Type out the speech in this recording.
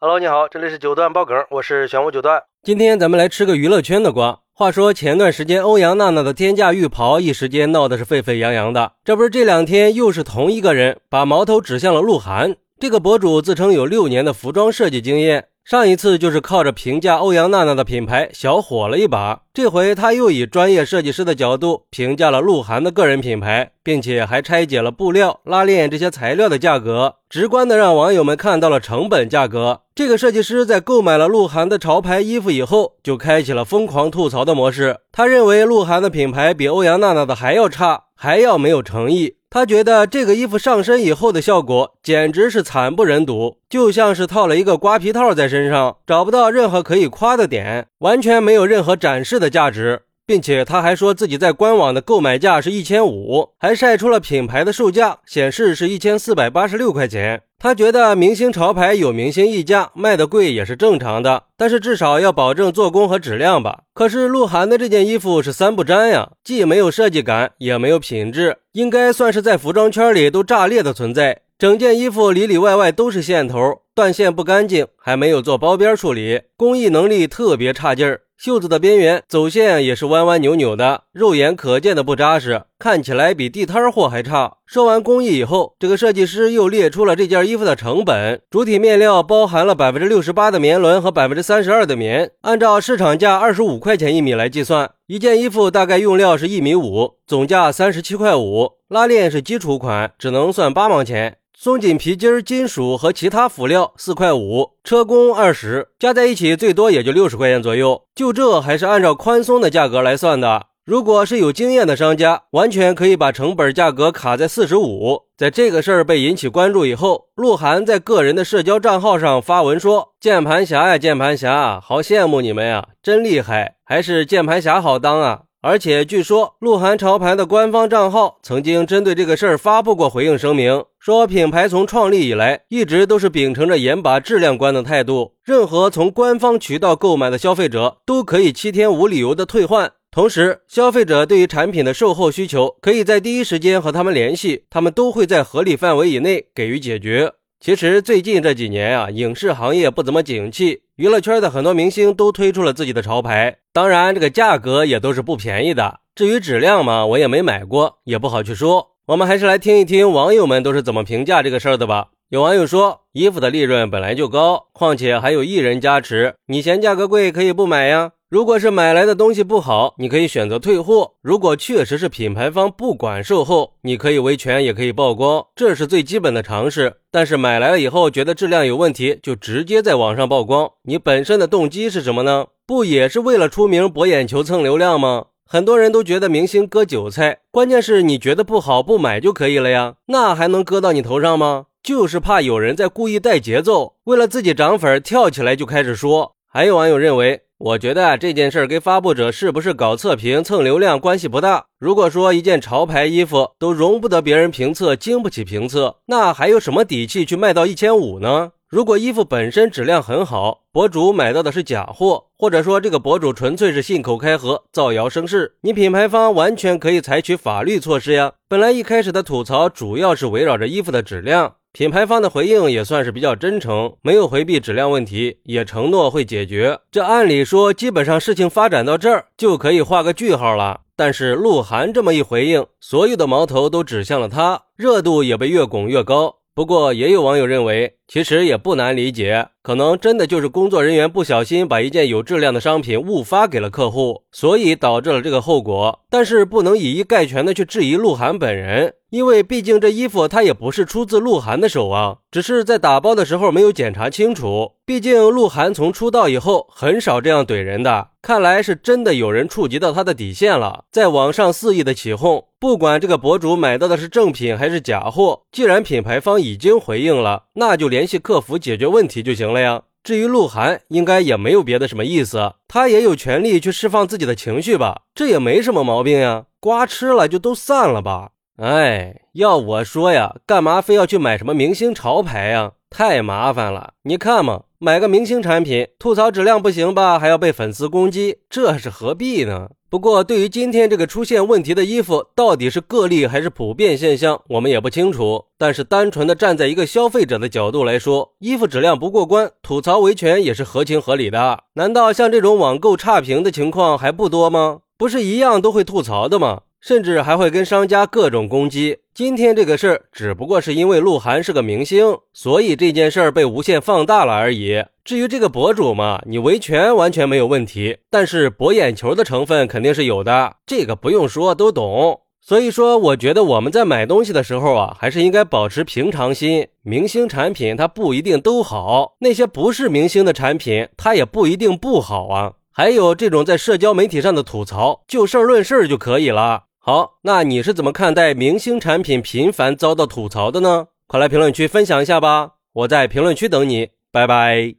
Hello，你好，这里是九段爆梗，我是玄武九段。今天咱们来吃个娱乐圈的瓜。话说前段时间欧阳娜娜的天价浴袍一时间闹得是沸沸扬扬的，这不是这两天又是同一个人把矛头指向了鹿晗。这个博主自称有六年的服装设计经验。上一次就是靠着评价欧阳娜娜的品牌小火了一把，这回他又以专业设计师的角度评价了鹿晗的个人品牌，并且还拆解了布料、拉链这些材料的价格，直观的让网友们看到了成本价格。这个设计师在购买了鹿晗的潮牌衣服以后，就开启了疯狂吐槽的模式。他认为鹿晗的品牌比欧阳娜娜的还要差，还要没有诚意。他觉得这个衣服上身以后的效果简直是惨不忍睹，就像是套了一个瓜皮套在身上，找不到任何可以夸的点，完全没有任何展示的价值。并且他还说自己在官网的购买价是一千五，还晒出了品牌的售价，显示是一千四百八十六块钱。他觉得明星潮牌有明星溢价，卖的贵也是正常的，但是至少要保证做工和质量吧。可是鹿晗的这件衣服是三不沾呀，既没有设计感，也没有品质，应该算是在服装圈里都炸裂的存在。整件衣服里里外外都是线头，断线不干净，还没有做包边处理，工艺能力特别差劲儿。袖子的边缘走线也是弯弯扭扭的，肉眼可见的不扎实，看起来比地摊货还差。说完工艺以后，这个设计师又列出了这件衣服的成本：主体面料包含了百分之六十八的棉纶和百分之三十二的棉，按照市场价二十五块钱一米来计算，一件衣服大概用料是一米五，总价三十七块五。拉链是基础款，只能算八毛钱。松紧皮筋、金属和其他辅料四块五，车工二十，加在一起最多也就六十块钱左右。就这还是按照宽松的价格来算的。如果是有经验的商家，完全可以把成本价格卡在四十五。在这个事儿被引起关注以后，鹿晗在个人的社交账号上发文说：“键盘侠呀，键盘侠，好羡慕你们呀，真厉害，还是键盘侠好当啊。”而且据说，鹿晗潮牌的官方账号曾经针对这个事儿发布过回应声明，说品牌从创立以来一直都是秉承着严把质量关的态度，任何从官方渠道购买的消费者都可以七天无理由的退换。同时，消费者对于产品的售后需求，可以在第一时间和他们联系，他们都会在合理范围以内给予解决。其实最近这几年啊，影视行业不怎么景气，娱乐圈的很多明星都推出了自己的潮牌，当然这个价格也都是不便宜的。至于质量嘛，我也没买过，也不好去说。我们还是来听一听网友们都是怎么评价这个事儿的吧。有网友说，衣服的利润本来就高，况且还有艺人加持，你嫌价格贵可以不买呀。如果是买来的东西不好，你可以选择退货。如果确实是品牌方不管售后，你可以维权，也可以曝光，这是最基本的常识。但是买来了以后觉得质量有问题，就直接在网上曝光，你本身的动机是什么呢？不也是为了出名、博眼球、蹭流量吗？很多人都觉得明星割韭菜，关键是你觉得不好不买就可以了呀，那还能割到你头上吗？就是怕有人在故意带节奏，为了自己涨粉，跳起来就开始说。还有网友认为。我觉得，这件事儿跟发布者是不是搞测评蹭流量关系不大。如果说一件潮牌衣服都容不得别人评测，经不起评测，那还有什么底气去卖到一千五呢？如果衣服本身质量很好，博主买到的是假货，或者说这个博主纯粹是信口开河、造谣生事，你品牌方完全可以采取法律措施呀。本来一开始的吐槽主要是围绕着衣服的质量。品牌方的回应也算是比较真诚，没有回避质量问题，也承诺会解决。这按理说，基本上事情发展到这儿就可以画个句号了。但是鹿晗这么一回应，所有的矛头都指向了他，热度也被越拱越高。不过，也有网友认为，其实也不难理解，可能真的就是工作人员不小心把一件有质量的商品误发给了客户，所以导致了这个后果。但是不能以一概全的去质疑鹿晗本人。因为毕竟这衣服它也不是出自鹿晗的手啊，只是在打包的时候没有检查清楚。毕竟鹿晗从出道以后很少这样怼人的，看来是真的有人触及到他的底线了，在网上肆意的起哄。不管这个博主买到的是正品还是假货，既然品牌方已经回应了，那就连联系客服解决问题就行了呀。至于鹿晗，应该也没有别的什么意思，他也有权利去释放自己的情绪吧，这也没什么毛病呀。瓜吃了就都散了吧。哎，要我说呀，干嘛非要去买什么明星潮牌呀？太麻烦了。你看嘛，买个明星产品，吐槽质量不行吧，还要被粉丝攻击，这是何必呢？不过，对于今天这个出现问题的衣服，到底是个例还是普遍现象，我们也不清楚。但是，单纯的站在一个消费者的角度来说，衣服质量不过关，吐槽维权也是合情合理的。难道像这种网购差评的情况还不多吗？不是一样都会吐槽的吗？甚至还会跟商家各种攻击。今天这个事儿只不过是因为鹿晗是个明星，所以这件事儿被无限放大了而已。至于这个博主嘛，你维权完全没有问题，但是博眼球的成分肯定是有的，这个不用说都懂。所以说，我觉得我们在买东西的时候啊，还是应该保持平常心。明星产品它不一定都好，那些不是明星的产品它也不一定不好啊。还有这种在社交媒体上的吐槽，就事论事就可以了。好，那你是怎么看待明星产品频繁遭到吐槽的呢？快来评论区分享一下吧！我在评论区等你，拜拜。